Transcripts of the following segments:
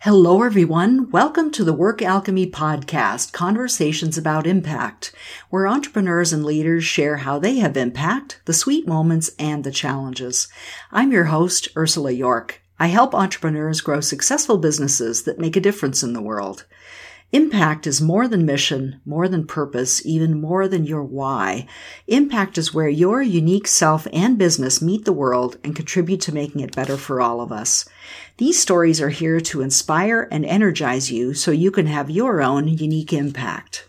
Hello, everyone. Welcome to the Work Alchemy Podcast, Conversations about Impact, where entrepreneurs and leaders share how they have impact, the sweet moments, and the challenges. I'm your host, Ursula Jorch. I help entrepreneurs grow successful businesses that make a difference in the world. Impact is more than mission, more than purpose, even more than your why. Impact is where your unique self and business meet the world and contribute to making it better for all of us. These stories are here to inspire and energize you so you can have your own unique impact.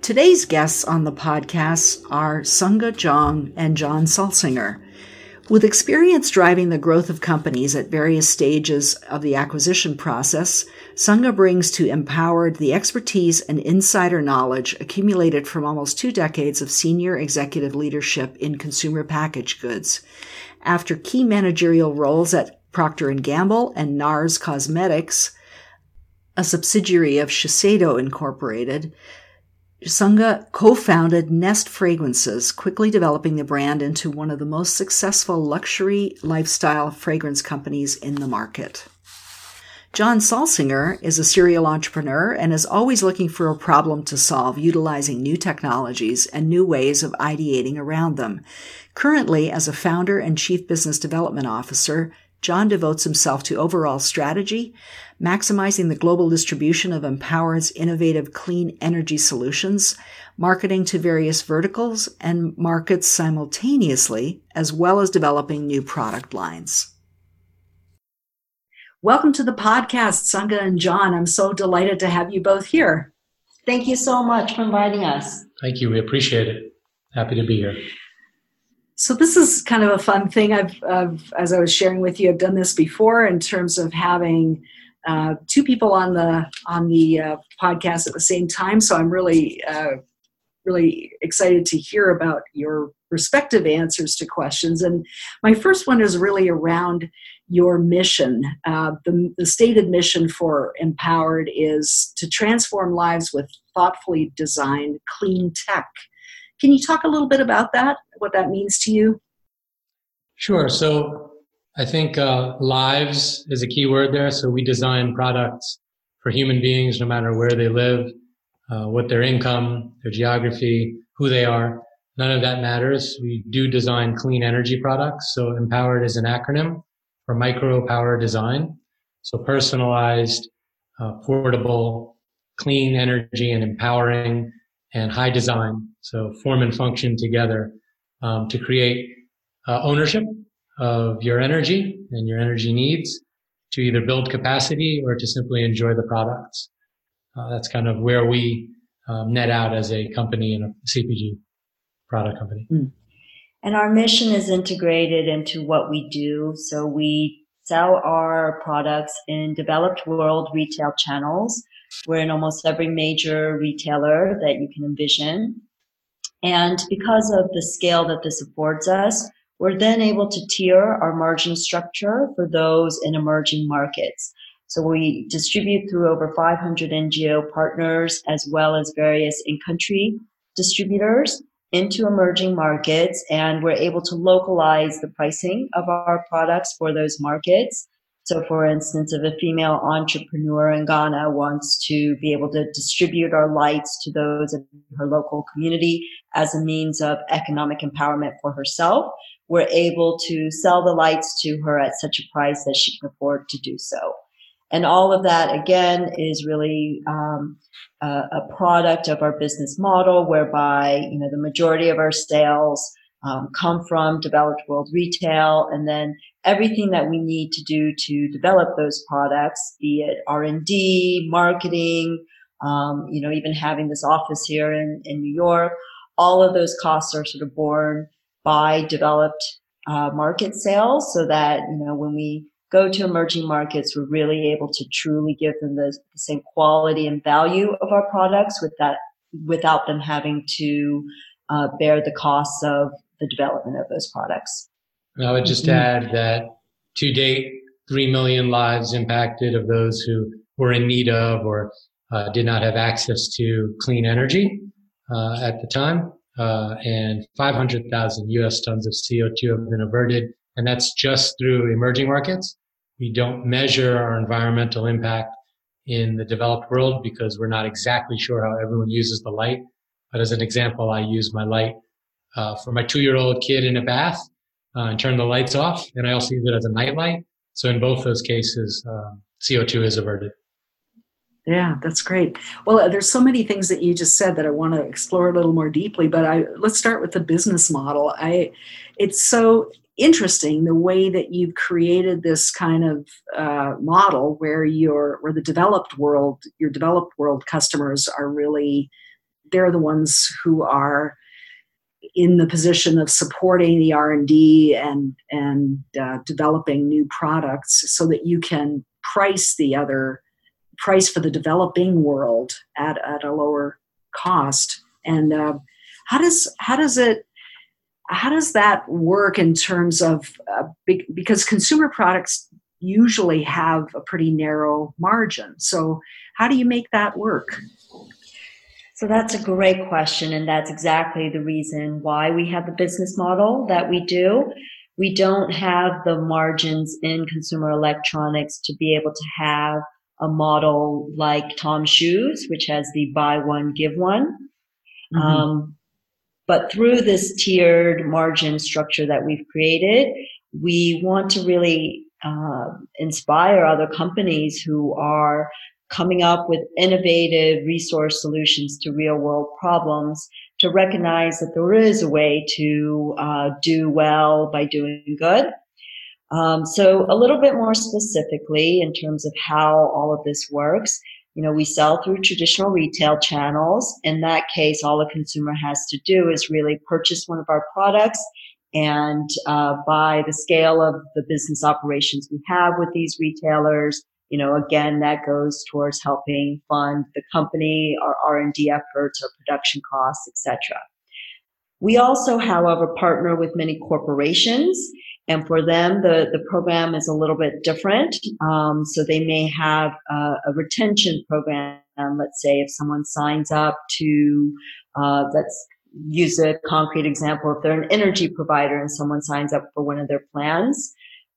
Today's guests on the podcast are Sunga Jong and John Salzinger. With experience driving the growth of companies at various stages of the acquisition process, Sunga brings to Empowered the expertise and insider knowledge accumulated from almost two decades of senior executive leadership in consumer packaged goods. After key managerial roles at Procter & Gamble and NARS Cosmetics, a subsidiary of Shiseido Incorporated, Sunga co-founded Nest Fragrances, quickly developing the brand into one of the most successful luxury lifestyle fragrance companies in the market. John Salzinger is a serial entrepreneur and is always looking for a problem to solve utilizing new technologies and new ways of ideating around them. Currently, as a founder and chief business development officer, John devotes himself to overall strategy, maximizing the global distribution of Empowered's innovative clean energy solutions, marketing to various verticals and markets simultaneously, as well as developing new product lines. Welcome to the podcast, Sunga and John. I'm so delighted to have you both here. Thank you so much for inviting us. Thank you. We appreciate it. Happy to be here. So this is kind of a fun thing. I've, I've, as I was sharing with you, I've done this before in terms of having uh, two people on the on the uh, podcast at the same time. So I'm really uh, really excited to hear about your respective answers to questions. And my first one is really around your mission. Uh, the, the stated mission for Empowered is to transform lives with thoughtfully designed clean tech. Can you talk a little bit about that? What that means to you? Sure. So I think uh, lives is a key word there. So we design products for human beings, no matter where they live, uh, what their income, their geography, who they are. None of that matters. We do design clean energy products. So empowered is an acronym for micro power design. So personalized, uh, portable, clean energy and empowering and high design. So form and function together um, to create uh, ownership of your energy and your energy needs to either build capacity or to simply enjoy the products. Uh, that's kind of where we um, net out as a company and a CPG product company. Mm. And our mission is integrated into what we do. So we sell our products in developed world retail channels we're in almost every major retailer that you can envision. And because of the scale that this affords us, we're then able to tier our margin structure for those in emerging markets. So we distribute through over 500 NGO partners as well as various in-country distributors into emerging markets and we're able to localize the pricing of our products for those markets so, for instance, if a female entrepreneur in Ghana wants to be able to distribute our lights to those in her local community as a means of economic empowerment for herself, we're able to sell the lights to her at such a price that she can afford to do so. And all of that, again, is really um, a, a product of our business model, whereby you know the majority of our sales um, come from developed world retail, and then everything that we need to do to develop those products, be it R&D, marketing, um, you know, even having this office here in, in New York, all of those costs are sort of borne by developed uh, market sales so that, you know, when we go to emerging markets, we're really able to truly give them the, the same quality and value of our products with that, without them having to uh, bear the costs of the development of those products. I would just mm-hmm. add that to date, 3 million lives impacted of those who were in need of or uh, did not have access to clean energy uh, at the time. Uh, and 500,000 US tons of CO2 have been averted. And that's just through emerging markets. We don't measure our environmental impact in the developed world because we're not exactly sure how everyone uses the light. But as an example, I use my light uh, for my two-year-old kid in a bath uh, and turn the lights off, and I also use it as a night light. So in both those cases, uh, CO2 is averted. Yeah, that's great. Well, uh, there's so many things that you just said that I want to explore a little more deeply, but I let's start with the business model. I it's so interesting the way that you've created this kind of uh, model where your where the developed world your developed world customers are really they're the ones who are in the position of supporting the r&d and and uh, developing new products so that you can price the other price for the developing world at, at a lower cost. And uh, how does how does it how does that work in terms of uh, big, because consumer products usually have a pretty narrow margin. So how do you make that work? So that's a great question, and that's exactly the reason why we have the business model that we do. We don't have the margins in consumer electronics to be able to have a model like Tom Shoes, which has the buy one, give one. Mm-hmm. Um, but through this tiered margin structure that we've created, we want to really uh, inspire other companies who are coming up with innovative resource solutions to real world problems to recognize that there is a way to uh, do well by doing good um, so a little bit more specifically in terms of how all of this works, you know, we sell through traditional retail channels. In that case, all a consumer has to do is really purchase one of our products and uh, by the scale of the business operations we have with these retailers, you know, again, that goes towards helping fund the company, our R&D efforts, our production costs, etc. We also, however, partner with many corporations and for them, the, the program is a little bit different. Um, so they may have a, a, retention program. Let's say if someone signs up to, uh, let's use a concrete example. If they're an energy provider and someone signs up for one of their plans,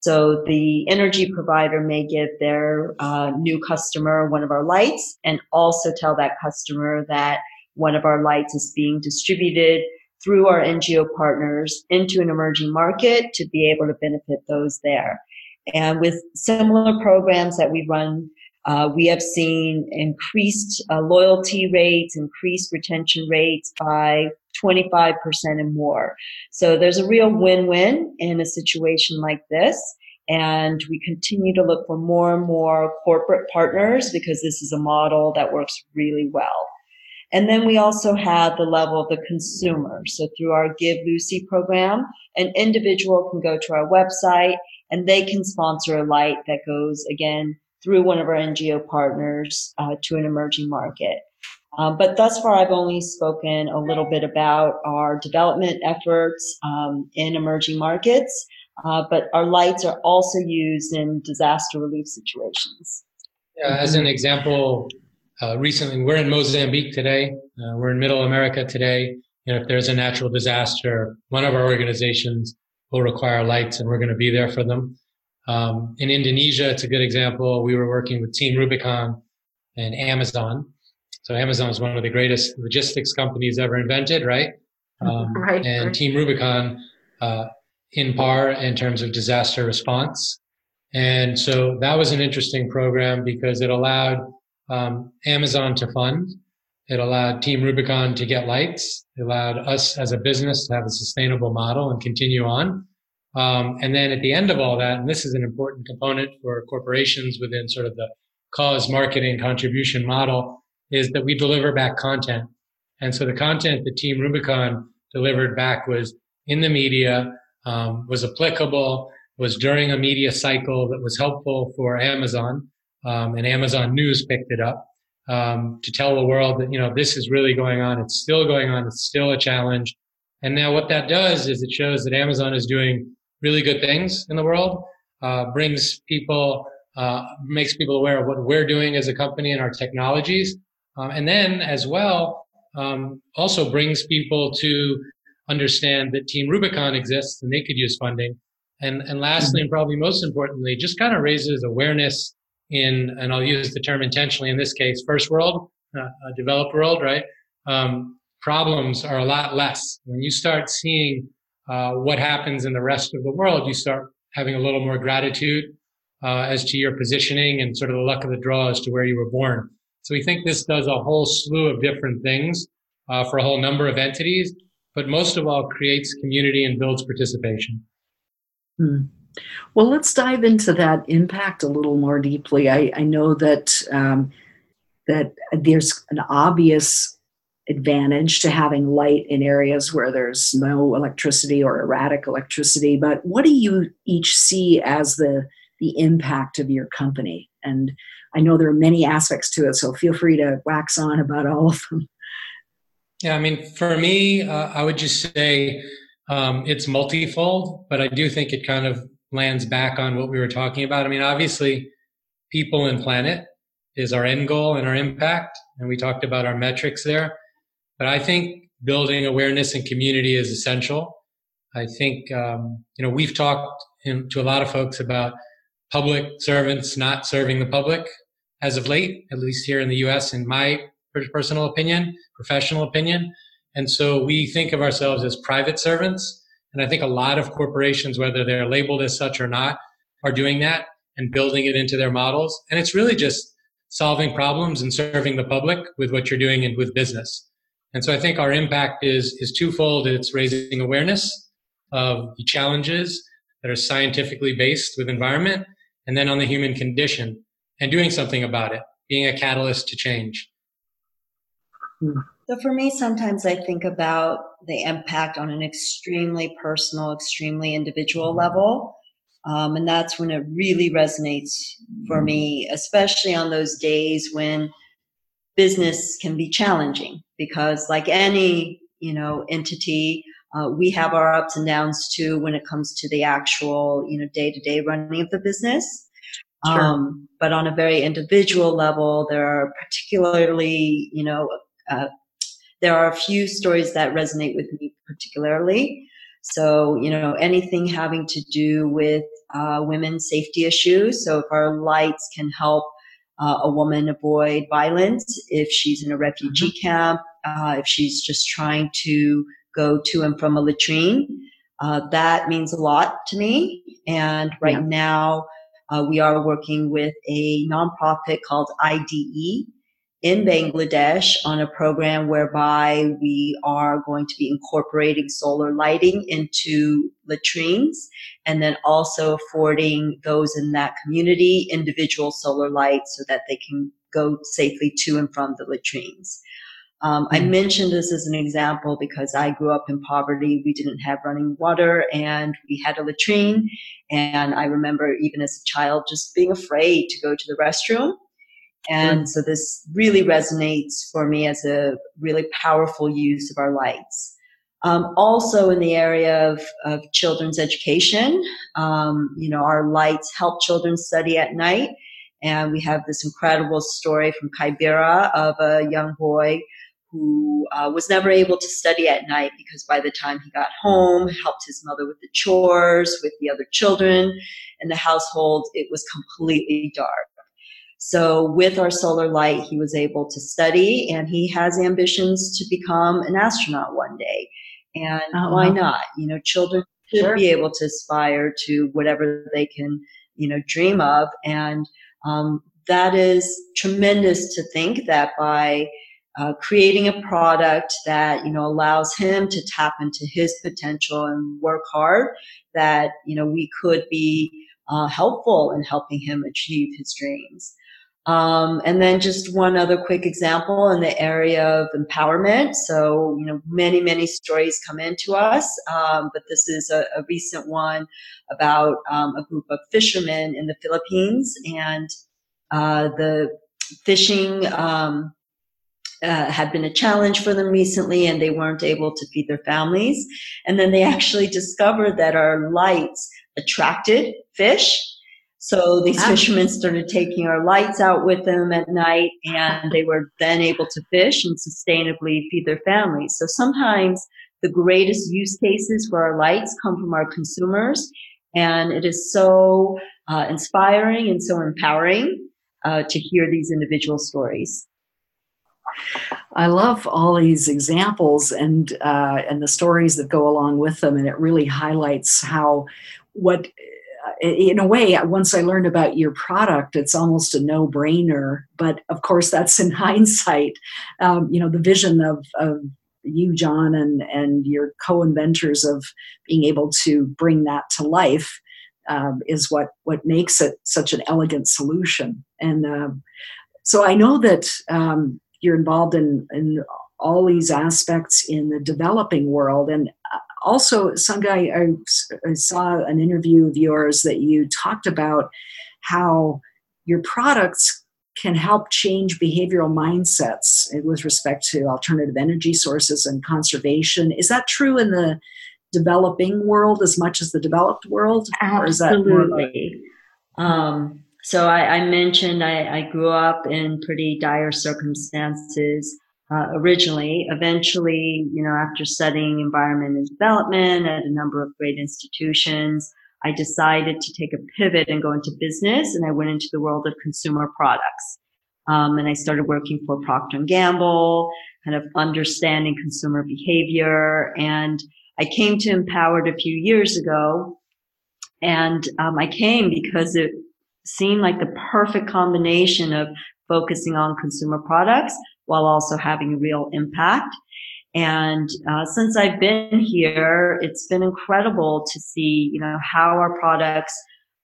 so the energy provider may give their uh, new customer one of our lights and also tell that customer that one of our lights is being distributed through our NGO partners into an emerging market to be able to benefit those there. And with similar programs that we run, uh, we have seen increased uh, loyalty rates, increased retention rates by 25% and more. So there's a real win-win in a situation like this. And we continue to look for more and more corporate partners because this is a model that works really well. And then we also have the level of the consumer. So through our Give Luci program, an individual can go to our website and they can sponsor a light that goes again through one of our NGO partners uh, to an emerging market. Um, but thus far, I've only spoken a little bit about our development efforts um, in emerging markets. Uh, but our lights are also used in disaster relief situations. Yeah, as an example, uh, recently, we're in Mozambique today. Uh, we're in Middle America today. If there's a natural disaster, one of our organizations will require lights, and we're going to be there for them. Um, in Indonesia, it's a good example. We were working with Team Rubicon and Amazon. So Amazon is one of the greatest logistics companies ever invented, right? Um, right. And right. Team Rubicon, uh, in par in terms of disaster response. And so that was an interesting program because it allowed um, Amazon to fund. It allowed Team Rubicon to get lights. It allowed us as a business to have a sustainable model and continue on. Um, and then at the end of all that, and this is an important component for corporations within sort of the cause marketing contribution model, is that we deliver back content. And so the content that Team Rubicon delivered back was in the media, um, was applicable, was during a media cycle that was helpful for Amazon um, and Amazon News picked it up um, to tell the world that you know this is really going on. It's still going on. It's still a challenge. And now what that does is it shows that Amazon is doing really good things in the world, uh, brings people, uh, makes people aware of what we're doing as a company and our technologies, um, and then as well um, also brings people to understand that Team Rubicon exists and they could use funding. And, and lastly, and probably most importantly, just kind of raises awareness in, and I'll use the term intentionally in this case, first world, uh, developed world, right? Um, problems are a lot less. When you start seeing uh, what happens in the rest of the world, you start having a little more gratitude uh, as to your positioning and sort of the luck of the draw as to where you were born. So we think this does a whole slew of different things uh, for a whole number of entities, but most of all creates community and builds participation. Hmm. Well, let's dive into that impact a little more deeply. I, I know that um, that there's an obvious advantage to having light in areas where there's no electricity or erratic electricity. But what do you each see as the the impact of your company? And I know there are many aspects to it, so feel free to wax on about all of them. Yeah, I mean, for me, uh, I would just say um, it's multifold, but I do think it kind of lands back on what we were talking about. I mean, obviously, people and planet is our end goal and our impact, and we talked about our metrics there. But I think building awareness and community is essential. I think um, you know we've talked in, to a lot of folks about public servants not serving the public as of late, at least here in the U.S. In my personal opinion, professional opinion, and so we think of ourselves as private servants. And I think a lot of corporations, whether they're labeled as such or not, are doing that and building it into their models. And it's really just solving problems and serving the public with what you're doing and with business. And so I think our impact is, is twofold. It's raising awareness of the challenges that are scientifically based with environment and then on the human condition and doing something about it, being a catalyst to change. So for me, sometimes I think about the impact on an extremely personal, extremely individual level. Um, and that's when it really resonates for me, especially on those days when business can be challenging because like any, you know, entity, uh, we have our ups and downs too when it comes to the actual, you know, day to day running of the business. Sure. Um, but on a very individual level, there are particularly, you know, uh, there are a few stories that resonate with me particularly. So, you know, anything having to do with uh, women's safety issues. So, if our lights can help uh, a woman avoid violence, if she's in a refugee mm-hmm. camp, uh, if she's just trying to go to and from a latrine, uh, that means a lot to me. And right yeah. now, uh, we are working with a nonprofit called IDE, in Bangladesh on a program whereby we are going to be incorporating solar lighting into latrines and then also affording those in that community individual solar lights so that they can go safely to and from the latrines. Um, I hmm. mentioned this as an example because I grew up in poverty. We didn't have running water and we had a latrine. And I remember even as a child just being afraid to go to the restroom and so this really resonates for me as a really powerful use of our lights. Um, also in the area of, of children's education, um, you know, our lights help children study at night. And we have this incredible story from Kibera of a young boy who uh, was never able to study at night because by the time he got home, helped his mother with the chores, with the other children in the household, it was completely dark. So with our solar light, he was able to study and he has ambitions to become an astronaut one day. And oh, why not? You know, children should sure. be able to aspire to whatever they can, you know, dream of. And um, that is tremendous to think that by uh, creating a product that you know allows him to tap into his potential and work hard, that you know we could be uh, helpful in helping him achieve his dreams. Um, and then just one other quick example in the area of empowerment. So, you know, many, many stories come into us, um, but this is a, a recent one about um, a group of fishermen in the Philippines and uh, the fishing um, uh, had been a challenge for them recently and they weren't able to feed their families. And then they actually discovered that our lights attracted fish so these ah. fishermen started taking our lights out with them at night and they were then able to fish and sustainably feed their families. So sometimes the greatest use cases for our lights come from our consumers And it is so uh, inspiring and so empowering uh, to hear these individual stories. I love all these examples and uh, and the stories that go along with them, and it really highlights how what in a way once i learned about your product it's almost a no-brainer but of course that's in hindsight. Um, you know the vision of, of you john and and your co-inventors of being able to bring that to life um, is what what makes it such an elegant solution. And um, so i know that um, you're involved in in all these aspects in the developing world and uh, also, Sunga, I, I saw an interview of yours that you talked about how your products can help change behavioral mindsets with respect to alternative energy sources and conservation. Is that true in the developing world as much as the developed world? Absolutely. Um, so I, I mentioned I, I, grew up in pretty dire circumstances uh, originally. Eventually, you know, after studying environment and development at a number of great institutions, I decided to take a pivot and go into business, and I went into the world of consumer products. Um, and I started working for Procter and Gamble, kind of understanding consumer behavior. And I came to Empowered a few years ago, and um, I came because it seemed like the perfect combination of focusing on consumer products while also having a real impact. And uh, since I've been here, it's been incredible to see, you know, how our products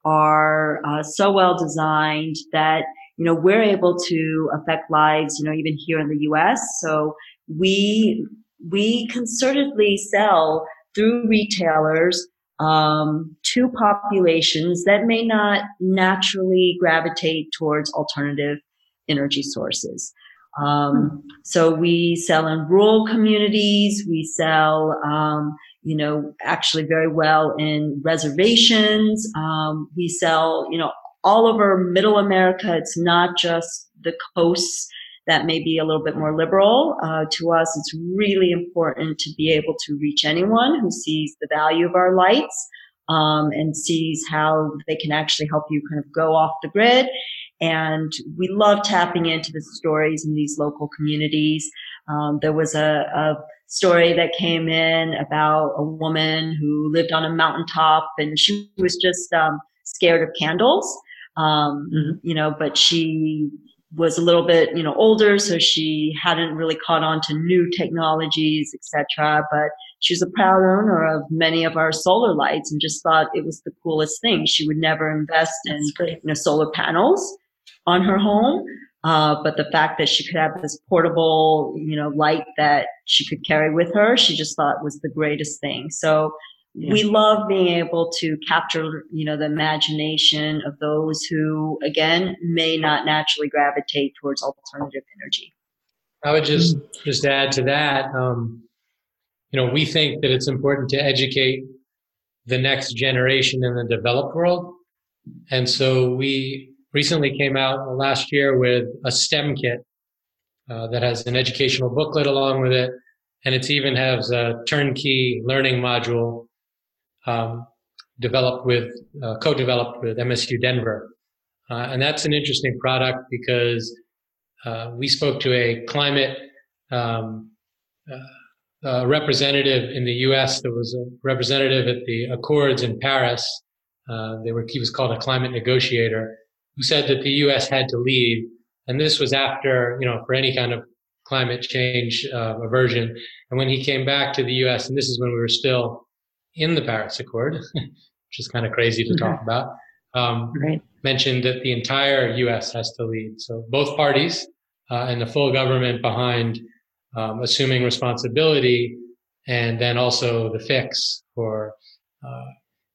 are uh, so well designed that you know we're able to affect lives, you know, even here in the U.S. So we we concertedly sell through retailers um, to populations that may not naturally gravitate towards alternative energy sources. Um, hmm. so we sell in rural communities. We sell, um, you know, actually very well in reservations. Um, we sell, you know, all over middle America. It's not just the coasts that may be a little bit more liberal. Uh, to us, it's really important to be able to reach anyone who sees the value of our lights. Um, and sees how they can actually help you kind of go off the grid and we love tapping into the stories in these local communities. Um, there was a, a, story that came in about a woman who lived on a mountaintop and she was just um, scared of candles. Um, mm-hmm. You know, but she was a little bit, you know, older, so she hadn't really caught on to new technologies, etc. But she was a proud owner of many of our solar lights and just thought it was the coolest thing. She would never invest in, you know, solar panels on her home. Uh, but the fact that she could have this portable, you know, light that she could carry with her, she just thought was the greatest thing. So yeah. we love being able to capture, you know, the imagination of those who, again, may not naturally gravitate towards alternative energy. I would just just add to that. Um, you know, we think that it's important to educate the next generation in the developed world, and so we recently came out last year with a STEM kit uh, that has an educational booklet along with it, and it even has a turnkey learning module um, developed with uh, co-developed with MSU Denver, uh, and that's an interesting product because uh, we spoke to a climate um, uh, representative in the U.S. There was a representative at the Accords in Paris. Uh, they were he was called a climate negotiator who said that the U.S. had to leave, and this was after you know for any kind of climate change uh, aversion. And when he came back to the U.S., and this is when we were still in the Paris Accord, which is kind of crazy to talk about, um, right. mentioned that the entire U.S. has to lead. So both parties uh, and the full government behind um, assuming responsibility, and then also the fix for uh,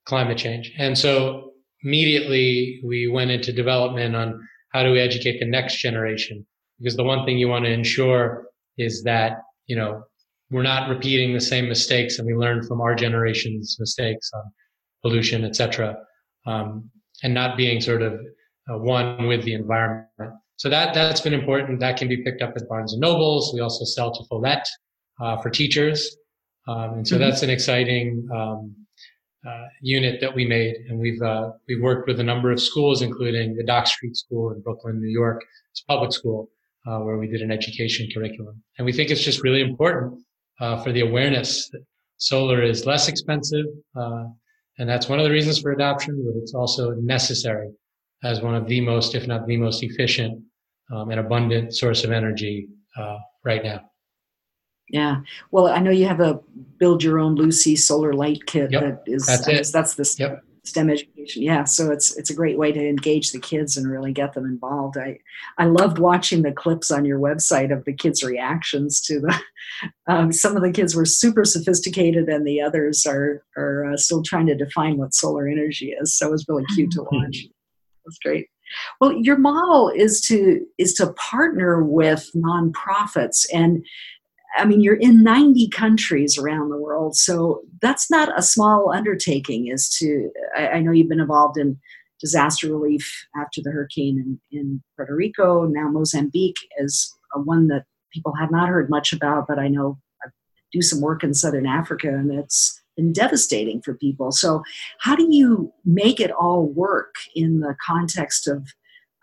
climate change. And so immediately we went into development on how do we educate the next generation? Because the one thing you want to ensure is that, you know, we're not repeating the same mistakes and we learn from our generation's mistakes on pollution, et cetera, um, and not being sort of uh, one with the environment. So that, that's been important. That can be picked up at Barnes and Nobles. We also sell to Follett, uh, for teachers. Um, and so mm-hmm. that's an exciting, um, uh, unit that we made, and we've uh, we've worked with a number of schools, including the Dock Street School in Brooklyn, New York. It's a public school uh, where we did an education curriculum, and we think it's just really important uh, for the awareness that solar is less expensive, uh, and that's one of the reasons for adoption. But it's also necessary as one of the most, if not the most efficient um, and abundant source of energy uh, right now. Yeah. Well, I know you have a build your own Luci solar light kit Yep, that is that's it. that's the STEM, Yep. STEM education. Yeah. So it's it's a great way to engage the kids and really get them involved. I I loved watching the clips on your website of the kids' reactions to the. Um, some of the kids were super sophisticated, and the others are are uh, still trying to define what solar energy is. So it was really cute to watch. That's great. Well, your model is to is to partner with nonprofits and I mean, you're in 90 countries around the world, so that's not a small undertaking. Is to I, I know you've been involved in disaster relief after the hurricane in, in Puerto Rico. Now Mozambique is one that people have not heard much about, but I know I do some work in Southern Africa, and it's been devastating for people. So, how do you make it all work in the context of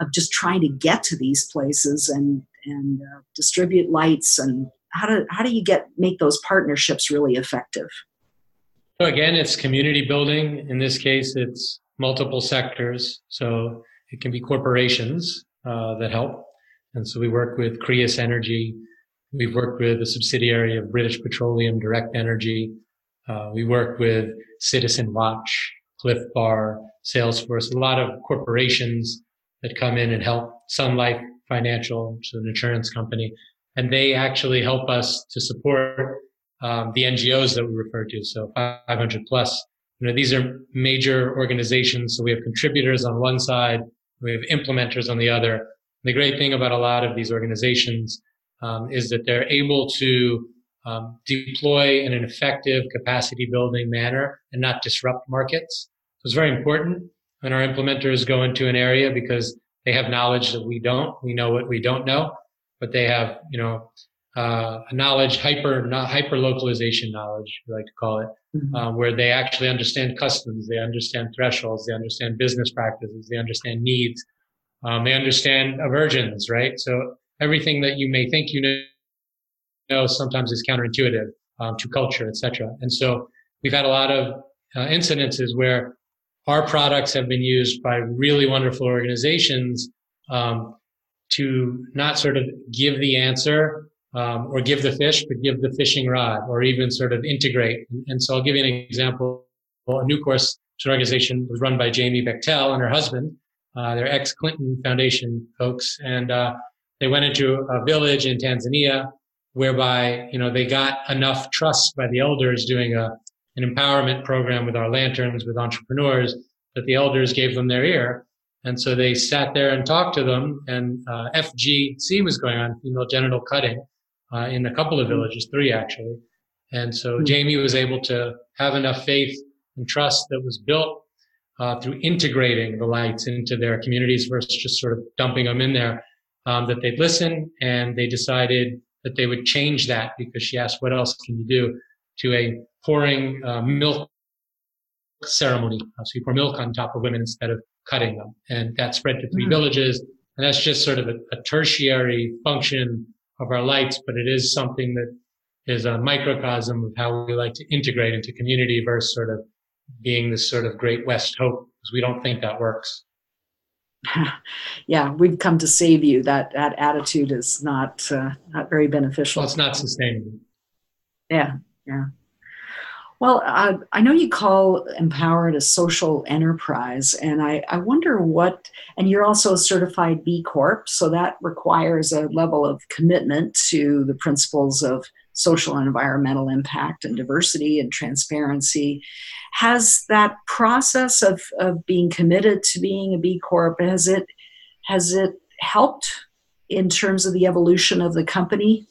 of just trying to get to these places and and uh, distribute lights and how do how do you get make those partnerships really effective? So again, it's community building. In this case, it's multiple sectors. So it can be corporations uh, that help. And so we work with Crius Energy. We've worked with a subsidiary of British Petroleum Direct Energy. Uh, we work with Citizen Watch, Clif Bar, Salesforce, a lot of corporations that come in and help Sun Life Financial, which is an insurance company. And they actually help us to support um, the NGOs that we refer to. So 500 plus. You know, these are major organizations. So we have contributors on one side, we have implementers on the other. The great thing about a lot of these organizations um, is that they're able to um, deploy in an effective capacity building manner and not disrupt markets. So it's very important when our implementers go into an area because they have knowledge that we don't. We know what we don't know, but they have, you know, uh, knowledge, hyper, not hyper localization knowledge, we like to call it, Mm-hmm. um, where they actually understand customs, they understand thresholds, they understand business practices, they understand needs, um, they understand aversions, right? So everything that you may think you know, know sometimes is counterintuitive um, to culture, etc. And so we've had a lot of uh, incidences where our products have been used by really wonderful organizations um, to not sort of give the answer um, or give the fish, but give the fishing rod, or even sort of integrate. And so I'll give you an example. Well, a new course organization was run by Jamie Bechtel and her husband. Uh, they're ex-Clinton Foundation folks, and uh, they went into a village in Tanzania whereby you know they got enough trust by the elders doing a an empowerment program with our lanterns with entrepreneurs that the elders gave them their ear and so they sat there and talked to them and uh, fgc was going on female genital cutting uh, in a couple of villages three actually and so Hmm. jamie was able to have enough faith and trust that was built uh, through integrating the lights into their communities versus just sort of dumping them in there um, that they'd listen and they decided that they would change that because she asked, what else can you do to a pouring uh, milk ceremony? Uh, so you pour milk on top of women instead of cutting them. And that spread to three Mm. villages. And that's just sort of a, a tertiary function of our lights, but it is something that is a microcosm of how we like to integrate into community versus sort of being this sort of great West hope because we don't think that works. yeah, we've come to save you. That that attitude is not uh, not very beneficial. Well, it's not sustainable. Yeah, yeah. Well, uh, I know you call Empowered a social enterprise, and I, I wonder what, and you're also a certified B Corp, so that requires a level of commitment to the principles of social and environmental impact and diversity and transparency. Has that process of, of being committed to being a B Corp, has it, has it helped in terms of the evolution of the company?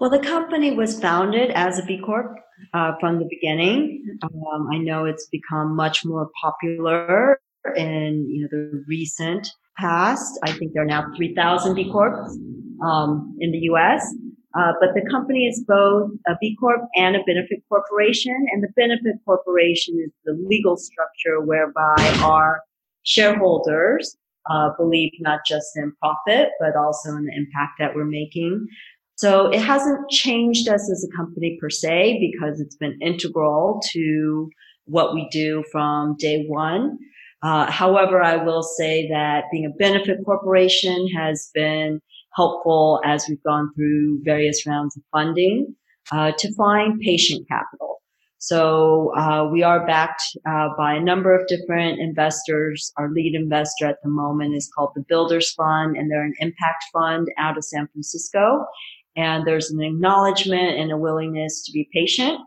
Well, the company was founded as a B Corp uh, from the beginning. Um, I know it's become much more popular in you know the recent past. I think there are now 3,000 B Corps um, in the U.S. Uh, but the company is both a B Corp and a benefit corporation. And the benefit corporation is the legal structure whereby our shareholders uh, believe not just in profit, but also in the impact that we're making. So it hasn't changed us as a company per se because it's been integral to what we do from day one. Uh, however, I will say that being a benefit corporation has been helpful as we've gone through various rounds of funding uh, to find patient capital. So uh, we are backed uh, by a number of different investors. Our lead investor at the moment is called the Builders Fund, and they're an impact fund out of San Francisco. And there's an acknowledgement and a willingness to be patient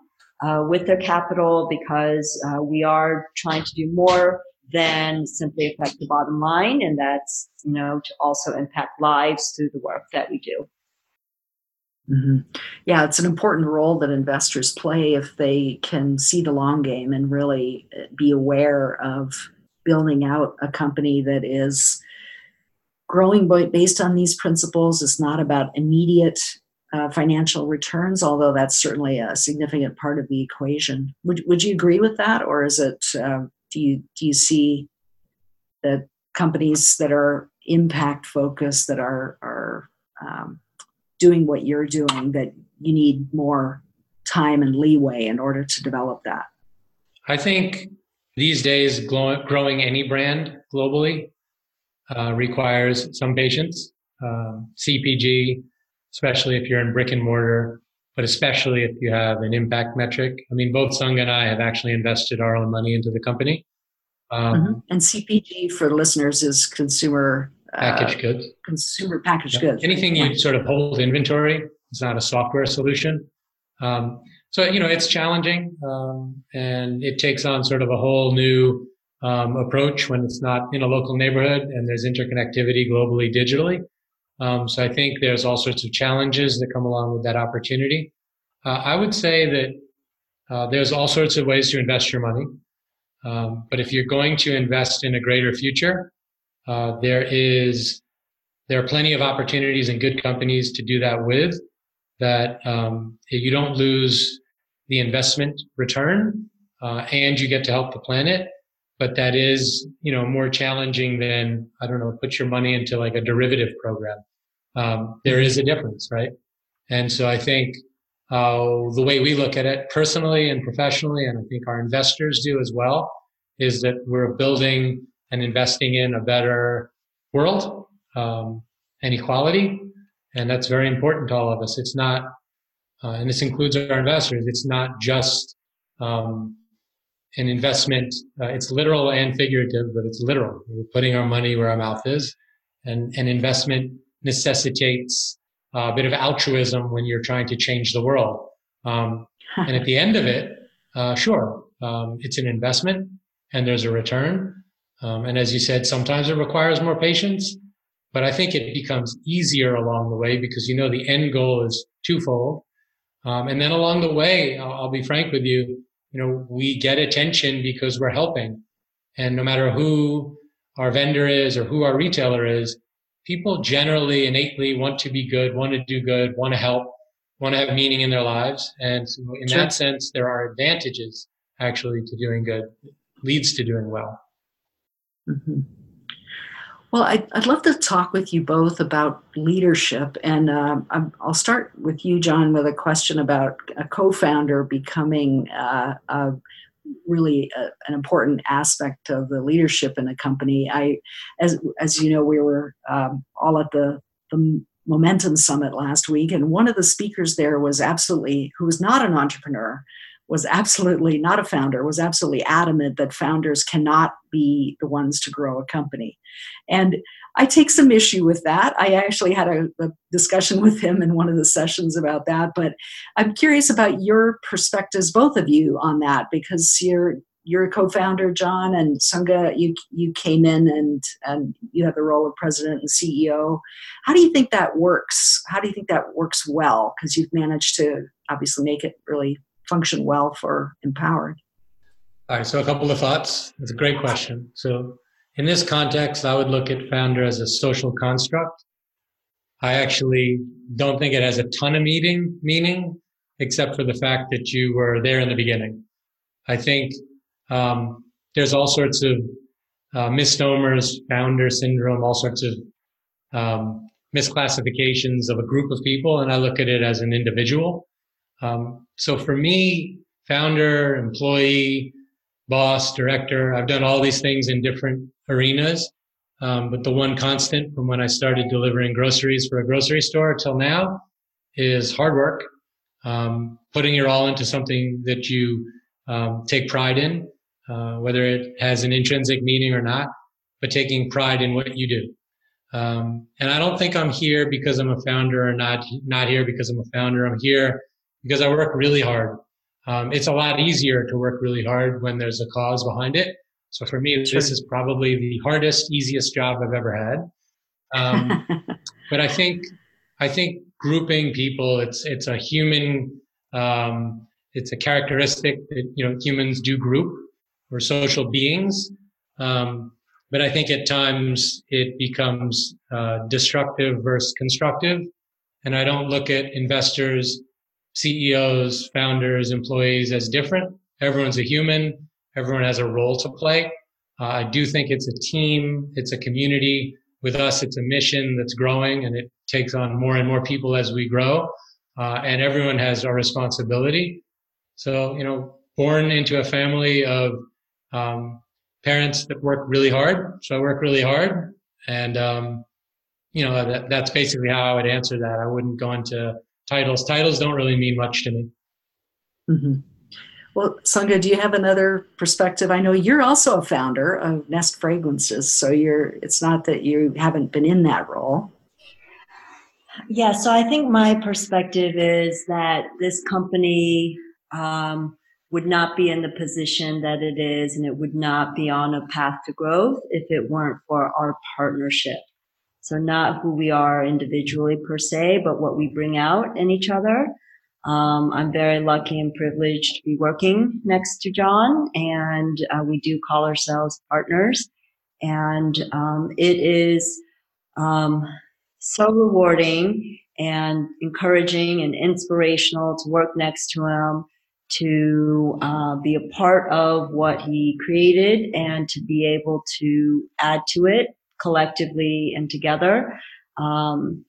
uh, with their capital because uh, we are trying to do more than simply affect the bottom line, and that's you know to also impact lives through the work that we do. Mm-hmm. Yeah, it's an important role that investors play if they can see the long game and really uh, be aware of building out a company that is growing based on these principles. It's not about immediate uh, financial returns, although that's certainly a significant part of the equation. Would Would you agree with that, or is it? Uh, do you do you see that companies that are impact focused that are are um, doing what you're doing that you need more time and leeway in order to develop that? I think these days, growing any brand globally uh, requires some patience. Um, CPG, especially if you're in brick and mortar, but especially if you have an impact metric. I mean, both Sung and I have actually invested our own money into the company. Um, mm-hmm. And CPG for listeners is consumer packaged uh, goods. Consumer packaged yeah. goods. Anything you sort of hold inventory. It's not a software solution. Um, so you know it's challenging, um, and it takes on sort of a whole new um, approach when it's not in a local neighborhood and there's interconnectivity globally, digitally. Um, so I think there's all sorts of challenges that come along with that opportunity. Uh, I would say that uh, there's all sorts of ways to invest your money. Um, but if you're going to invest in a greater future, uh, there is there are plenty of opportunities and good companies to do that with. That um, you don't lose the investment return, uh, and you get to help the planet. But that is, you know, more challenging than I don't know, put your money into like a derivative program. Um, there is a difference, right? And so I think uh, the way we look at it personally and professionally, and I think our investors do as well, is that we're building and investing in a better world um, and equality. And that's very important to all of us. It's not, uh, and this includes our investors, it's not just um, an investment. Uh, it's literal and figurative, but it's literal. We're putting our money where our mouth is. And an investment necessitates a bit of altruism when you're trying to change the world. Um, and at the end of it, uh, sure, um, it's an investment and there's a return. Um, and as you said, sometimes it requires more patience, but I think it becomes easier along the way because you know the end goal is twofold. Um, and then along the way, I'll, I'll be frank with you, you know, we get attention because we're helping. And no matter who our vendor is or who our retailer is, people generally innately want to be good, want to do good, want to help, want to have meaning in their lives. And so in sure. that sense, there are advantages actually to doing good, leads to doing well. Mm-hmm. Well, I'd, I'd, love to talk with you both about leadership. And uh, I'll start with you, John, with a question about a co founder becoming uh, a really a, an important aspect of the leadership in a company. I, as as you know, we were um, all at the the Momentum Summit last week, and one of the speakers there was absolutely who was not an entrepreneur, was absolutely not a founder, was absolutely adamant that founders cannot be the ones to grow a company, and I take some issue with that. I actually had a, a, discussion with him in one of the sessions about that, but I'm curious about your perspectives, both of you, on that because you're you're a co-founder, John, and Sangha. You you came in and and you have the role of president and CEO. How do you think that works? How do you think that works well? Because you've managed to obviously make it really function well for Empowered. All right, so a couple of thoughts. It's a great question. So in this context, I would look at founder as a social construct. I actually don't think it has a ton of meaning, meaning, except for the fact that you were there in the beginning. I think um, there's all sorts of uh, misnomers, founder syndrome, all sorts of um, misclassifications of a group of people, and I look at it as an individual. Um, so for me, founder, employee, boss, director, I've done all these things in different arenas. Um, but the one constant from when I started delivering groceries for a grocery store till now is hard work, um, putting your all into something that you um, take pride in, uh, whether it has an intrinsic meaning or not, but taking pride in what you do. Um, and I don't think I'm here because I'm a founder or not, not here because I'm a founder. I'm here because I work really hard. Um, it's a lot easier to work really hard when there's a cause behind it. So for me, sure. this is probably the hardest, easiest job I've ever had. Um, but I think, I think grouping people, it's, it's a human, um, it's a characteristic that, you know, humans do group. We're social beings. Um, but I think at times it becomes uh, destructive versus constructive. And I don't look at investors, CEOs, founders, employees as different. Everyone's a human. Everyone has a role to play. Uh, I do think it's a team. It's a community. With us, it's a mission that's growing and it takes on more and more people as we grow. Uh, and everyone has a responsibility. So, you know, born into a family of um, parents that work really hard. So I work really hard. And, um, you know, that, that's basically how I would answer that. I wouldn't go into titles. Titles don't really mean much to me. Mm-hmm. Well, Sunga, do you have another perspective? I know you're also a founder of Nest Fragrances, so you're. It's not that you haven't been in that role. Yeah, so I think my perspective is that this company um, would not be in the position that it is and it would not be on a path to growth if it weren't for our partnership. So not who we are individually per se, but what we bring out in each other. Um, I'm very lucky and privileged to be working next to John and uh, we do call ourselves partners. And um, it is um, so rewarding and encouraging and inspirational to work next to him to uh, be a part of what he created and to be able to add to it collectively and together. Um,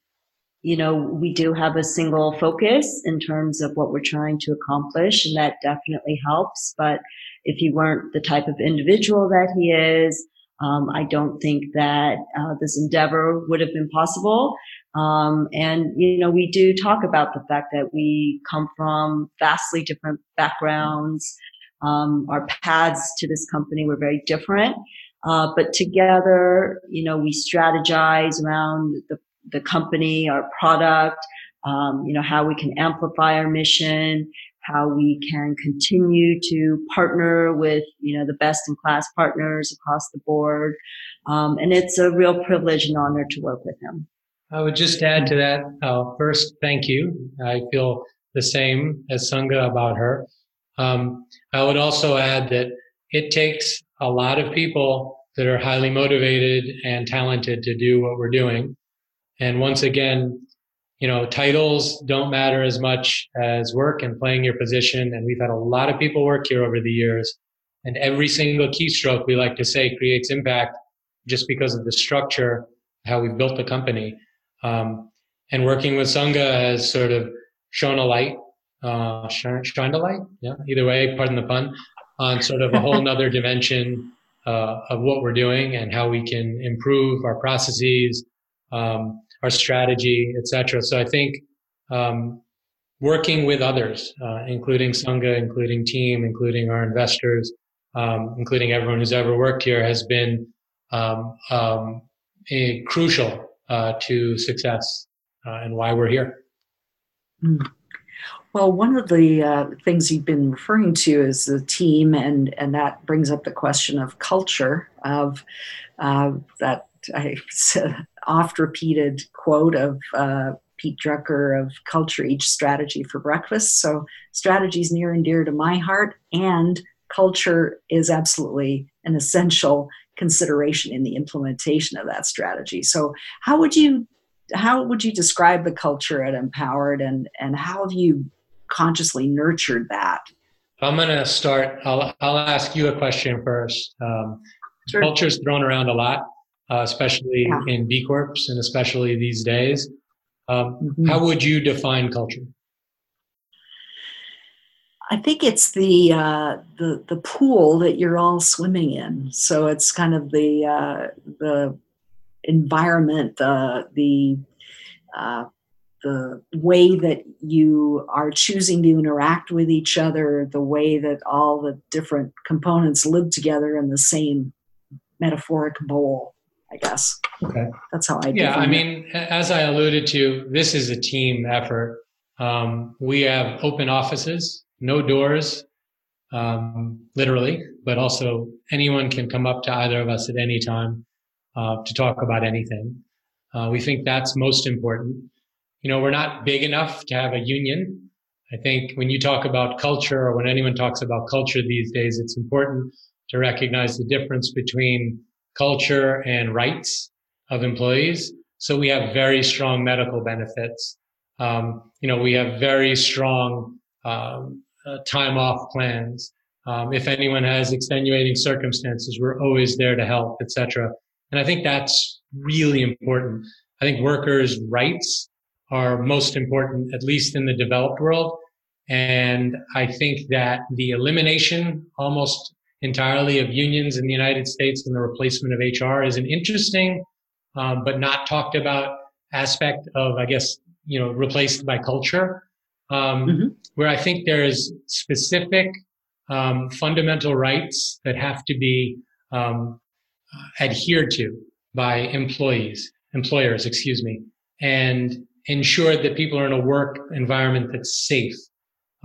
you know, we do have a single focus in terms of what we're trying to accomplish, and that definitely helps. But if he weren't the type of individual that he is, um, I don't think that uh, this endeavor would have been possible. Um, and, you know, we do talk about the fact that we come from vastly different backgrounds. Um, our paths to this company were very different. Uh, but together, you know, we strategize around the, the company, our product, um, you know, how we can amplify our mission, how we can continue to partner with, you know, the best in class partners across the board. Um, and it's a real privilege and honor to work with him. I would just add to that. Uh, first, thank you. I feel the same as Sunga about her. Um, I would also add that it takes a lot of people that are highly motivated and talented to do what we're doing. And once again, you know, titles don't matter as much as work and playing your position. And we've had a lot of people work here over the years. And every single keystroke, we like to say, creates impact just because of the structure, how we've built the company. Um, and working with Sunga has sort of shown a light, uh, shined a light. Yeah. Either way, pardon the pun, on sort of a whole nother dimension uh, of what we're doing and how we can improve our processes, um, our strategy, etc. So I think um, working with others, uh, including Sunga, including team, including our investors, um, including everyone who's ever worked here, has been um, um, a crucial uh, to success uh, and why we're here. Mm. Well, one of the uh, things you've been referring to is the team, and and that brings up the question of culture of uh, that I said oft repeated quote of uh, Pete Drucker of culture each strategy for breakfast. So strategy is near and dear to my heart, and culture is absolutely an essential consideration in the implementation of that strategy. So, how would you how would you describe the culture at Mpowerd, and and how have you consciously nurtured that? I'm going to start. I'll I'll ask you a question first. Um, sure. Culture is thrown around a lot, uh, especially yeah. in B Corps and especially these days. Um, mm-hmm. How would you define culture? I think it's the uh, the the pool that you're all swimming in. So it's kind of the uh, the environment, the the uh, the way that you are choosing to interact with each other, the way that all the different components live together in the same metaphoric bowl. I guess. Okay. That's how I. Yeah, I mean, it. as I alluded to, this is a team effort. Um, we have open offices, no doors, um, literally, but also anyone can come up to either of us at any time uh, to talk about anything. Uh, we think that's most important. You know, we're not big enough to have a union. I think when you talk about culture or when anyone talks about culture these days, it's important to recognize the difference between culture and rights of employees. So we have very strong medical benefits. Um, you know, we have very strong um, uh, time off plans. Um, if anyone has extenuating circumstances, we're always there to help, etc. And I think that's really important. I think workers' rights are most important, at least in the developed world. And I think that the elimination almost entirely of unions in the United States and the replacement of HR is an interesting, um, but not talked about aspect of, I guess, you know, replaced by culture, um, mm-hmm. where I think there's specific um, fundamental rights that have to be um, adhered to by employees, employers, excuse me, and ensure that people are in a work environment that's safe,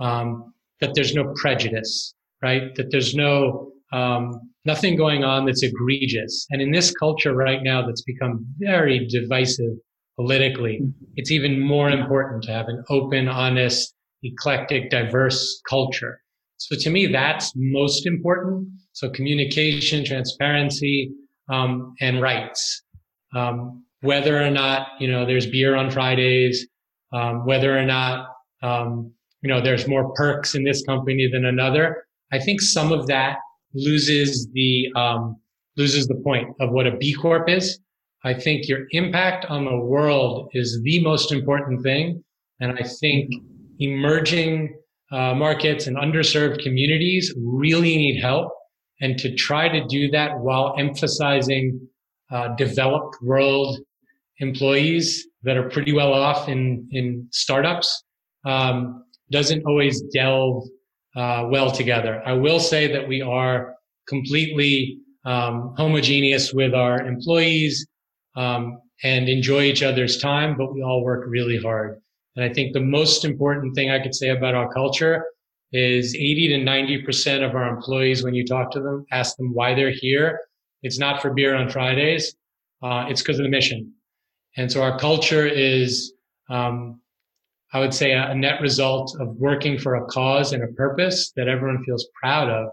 um, that there's no prejudice, right? That there's no um, nothing going on that's egregious. And in this culture right now, that's become very divisive politically, it's even more important to have an open, honest, eclectic, diverse culture. So to me, that's most important. So communication, transparency, um, and rights. Um, whether or not you know there's beer on Fridays, um, whether or not um, you know there's more perks in this company than another. I think some of that loses the um, loses the point of what a B Corp is. I think your impact on the world is the most important thing, and I think emerging uh, markets and underserved communities really need help. And to try to do that while emphasizing uh, developed world employees that are pretty well off in in startups um, doesn't always delve uh, well together. I will say that we are completely um, homogeneous with our employees um, and enjoy each other's time, but we all work really hard. And I think the most important thing I could say about our culture is 80 to 90% of our employees, when you talk to them, ask them why they're here. It's not for beer on Fridays. Uh, it's because of the mission. And so our culture is, um, I would say, a, net result of working for a cause and a purpose that everyone feels proud of.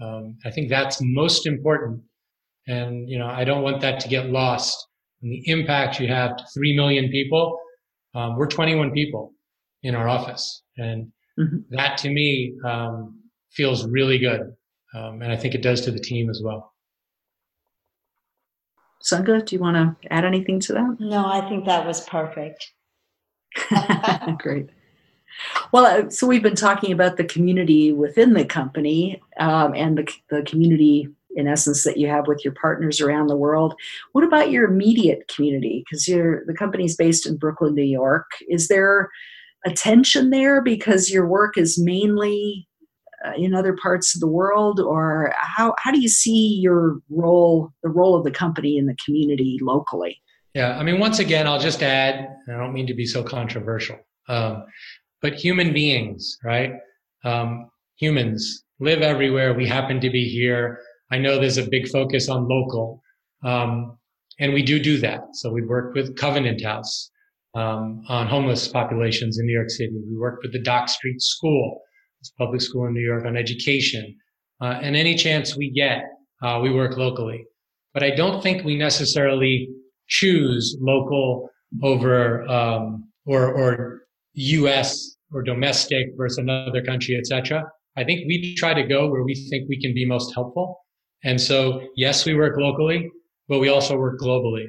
Um, I think that's most important. And, you know, I don't want that to get lost. And the impact you have to 3 million people. Um, we're 21 people in our office. And mm-hmm. that to me, um, feels really good. Um, and I think it does to the team as well. Sunga, do you want to add anything to that? No, I think that was perfect. Great. Well, uh, so we've been talking about the community within the company um, and the, the community, in essence, that you have with your partners around the world. What about your immediate community? Because the company's based in Brooklyn, New York. Is there a tension there because your work is mainly uh, in other parts of the world, or how how do you see your role, the role of the company in the community locally? Yeah, I mean, once again, I'll just add. I don't mean to be so controversial, um, but human beings, right? Um, humans live everywhere. We happen to be here. I know there's a big focus on local, um, and we do do that. So we work with Covenant House um, on homeless populations in New York City. We work with the Dock Street School, it's public school in New York, on education. Uh, and any chance we get, uh, we work locally. But I don't think we necessarily choose local over um, or or U.S. or domestic versus another country, etc. I think we try to go where we think we can be most helpful. And so, yes, we work locally, but we also work globally.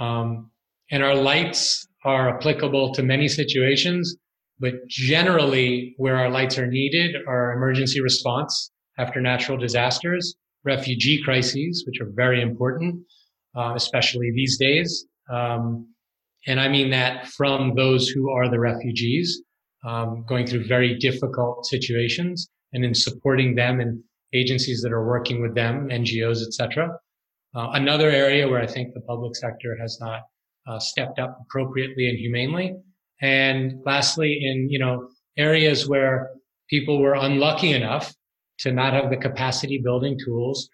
Um, and our lights are applicable to many situations, but generally where our lights are needed are emergency response after natural disasters, refugee crises, which are very important, uh, especially these days. Um, and I mean that from those who are the refugees, um, going through very difficult situations and in supporting them and agencies that are working with them, NGOs, etc. Uh, another area where I think the public sector has not uh, stepped up appropriately and humanely. And lastly, in you know areas where people were unlucky enough to not have the capacity building tools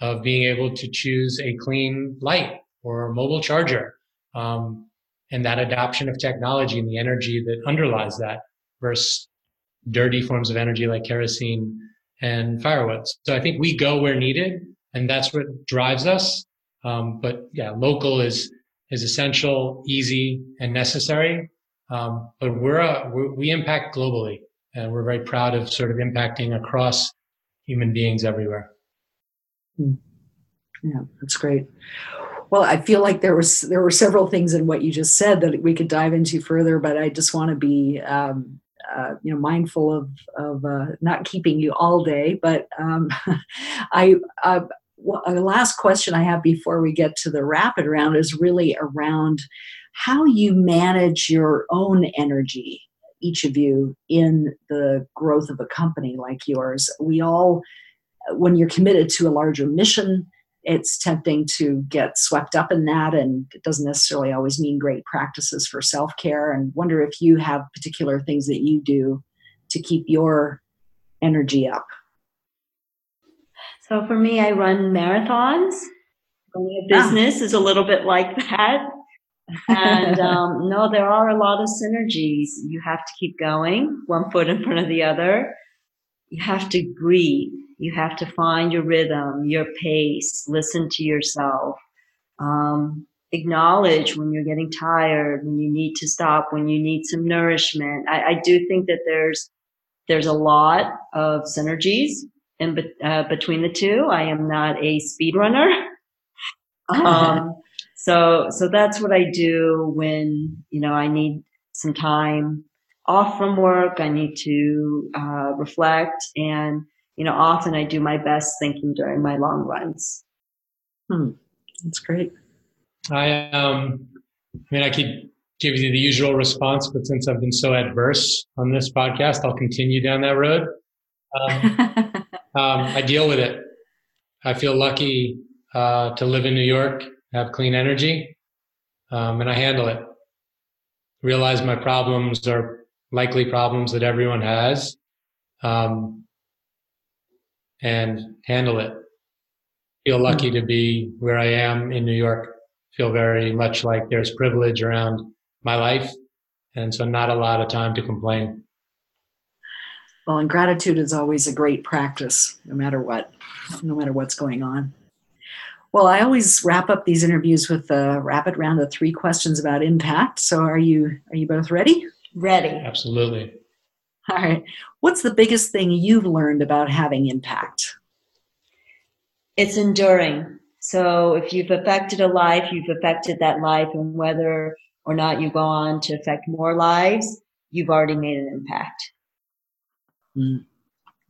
of being able to choose a clean light or mobile charger, um, and that adoption of technology and the energy that underlies that versus dirty forms of energy like kerosene and firewood. So I think we go where needed, and that's what drives us. Um, but yeah, local is is essential, easy, and necessary. Um, but we're, a, we're, we impact globally, and we're very proud of sort of impacting across human beings everywhere. Hmm. Yeah, that's great. Well, I feel like there was there were several things in what you just said that we could dive into further, but I just want to be um, uh, you know mindful of of uh, not keeping you all day. But um, I uh, the last question I have before we get to the rapid round is really around how you manage your own energy each of you in the growth of a company like yours we all when you're committed to a larger mission it's tempting to get swept up in that and it doesn't necessarily always mean great practices for self-care and wonder if you have particular things that you do to keep your energy up. So for me i run marathons. Running a ah. business ah. is a little bit like that. And um, no there are a lot of synergies. You have to keep going one foot in front of the other. You have to breathe you have to find your rhythm, your pace, listen to yourself, um, acknowledge when you're getting tired, when you need to stop, when you need some nourishment. I, I do think that there's there's a lot of synergies in uh, between the two. I am not a speed runner. um, so so that's what I do when you know I need some time off from work. I need to uh, reflect and you know, often I do my best thinking during my long runs. Hmm. That's great. I um, I mean, I could give you the usual response, but since I've been so adverse on this podcast, I'll continue down that road. Um, um, I deal with it. I feel lucky uh, to live in New York, have clean energy, um, and I handle it. Realize my problems are likely problems that everyone has. Um, and handle it. Feel lucky to be where I am in New York. Feel very much like there's privilege around my life. And so not a lot of time to complain. Well, and gratitude is always a great practice, no matter what, no matter what's going on. Well, I always wrap up these interviews with a rapid round of three questions about impact. So are you are you both ready? Ready. Absolutely. All right. What's the biggest thing you've learned about having impact? It's enduring. So if you've affected a life, you've affected that life, and whether or not you go on to affect more lives, you've already made an impact. Mm,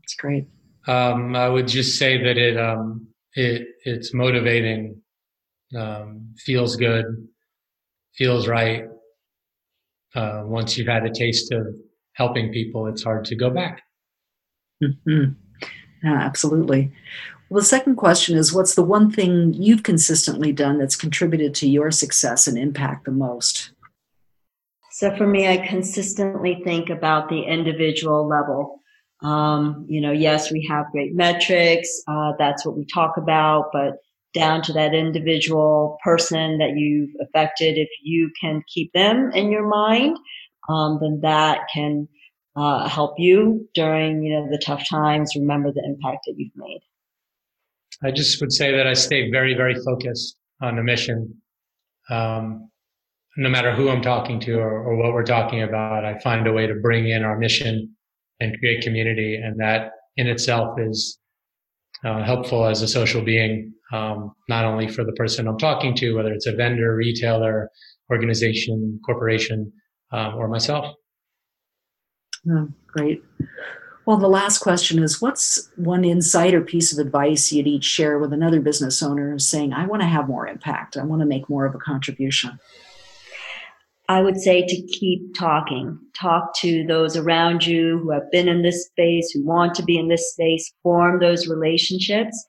that's great. Um, I would just say that it um, it it's motivating, um, feels good, feels right. Uh, once you've had a taste of helping people, it's hard to go back. Mm-hmm. Yeah, absolutely. Well, the second question is what's the one thing you've consistently done that's contributed to your success and impact the most? So for me, I consistently think about the individual level. Um, you know, yes, we have great metrics. Uh, that's what we talk about, but down to that individual person that you've affected, if you can keep them in your mind, um, then that can uh, help you during you know the tough times. Remember the impact that you've made. I just would say that I stay very very focused on the mission. Um, no matter who I'm talking to or, or what we're talking about, I find a way to bring in our mission and create community. And that in itself is uh, helpful as a social being, um, not only for the person I'm talking to, whether it's a vendor, retailer, organization, corporation, um, or myself. Oh, great. Well, the last question is what's one insight or piece of advice you'd each share with another business owner saying, I want to have more impact, I want to make more of a contribution? I would say to keep talking. Talk to those around you who have been in this space, who want to be in this space, form those relationships.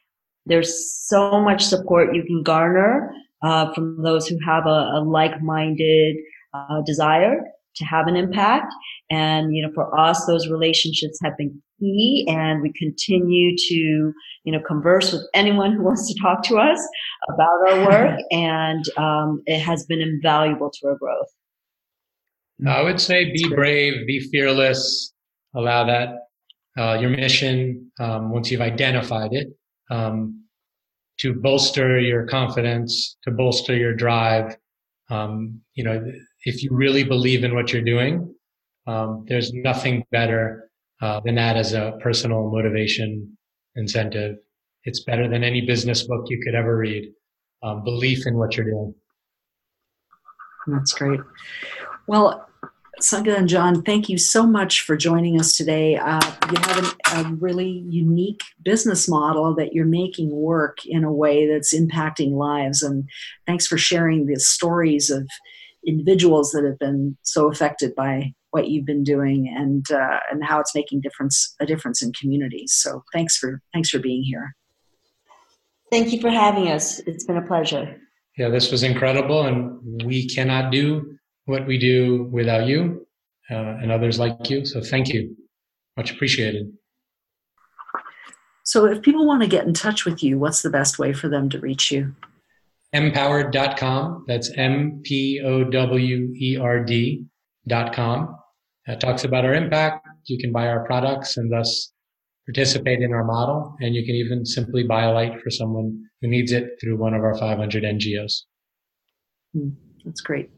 There's so much support you can garner uh, from those who have a, a like-minded uh, desire to have an impact. And, you know, for us, those relationships have been key and we continue to, you know, converse with anyone who wants to talk to us about our work. and um, it has been invaluable to our growth. I would say be brave, be fearless, allow that, uh, your mission, um, once you've identified it, um, to bolster your confidence, to bolster your drive. Um, you know, if you really believe in what you're doing, um, there's nothing better uh, than that as a personal motivation incentive. It's better than any business book you could ever read. Um, belief in what you're doing. That's great. Well, Sunga and John, thank you so much for joining us today. Uh, you have an, a really unique business model that you're making work in a way that's impacting lives. And thanks for sharing the stories of individuals that have been so affected by what you've been doing and uh, and how it's making difference a difference in communities. So thanks for thanks for being here. Thank you for having us. It's been a pleasure. Yeah, this was incredible, and we cannot do what we do without you uh, and others like you. So thank you. Much appreciated. So if people want to get in touch with you, what's the best way for them to reach you? Mpowerd.com. That's M P O W E R D.com. That talks about our impact. You can buy our products and thus participate in our model. And you can even simply buy a light for someone who needs it through one of our 500 NGOs. Hmm, that's great.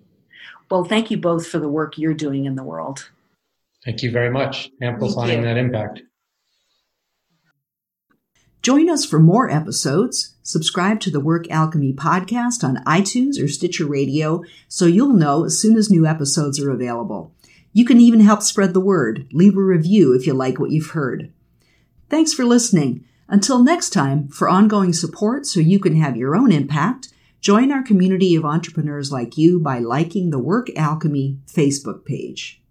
Well, thank you both for the work you're doing in the world. Thank you very much. Amplifying that impact. Join us for more episodes. Subscribe to the Work Alchemy podcast on iTunes or Stitcher Radio so you'll know as soon as new episodes are available. You can even help spread the word. Leave a review if you like what you've heard. Thanks for listening. Until next time, for ongoing support so you can have your own impact, Join our community of entrepreneurs like you by liking the Work Alchemy Facebook page.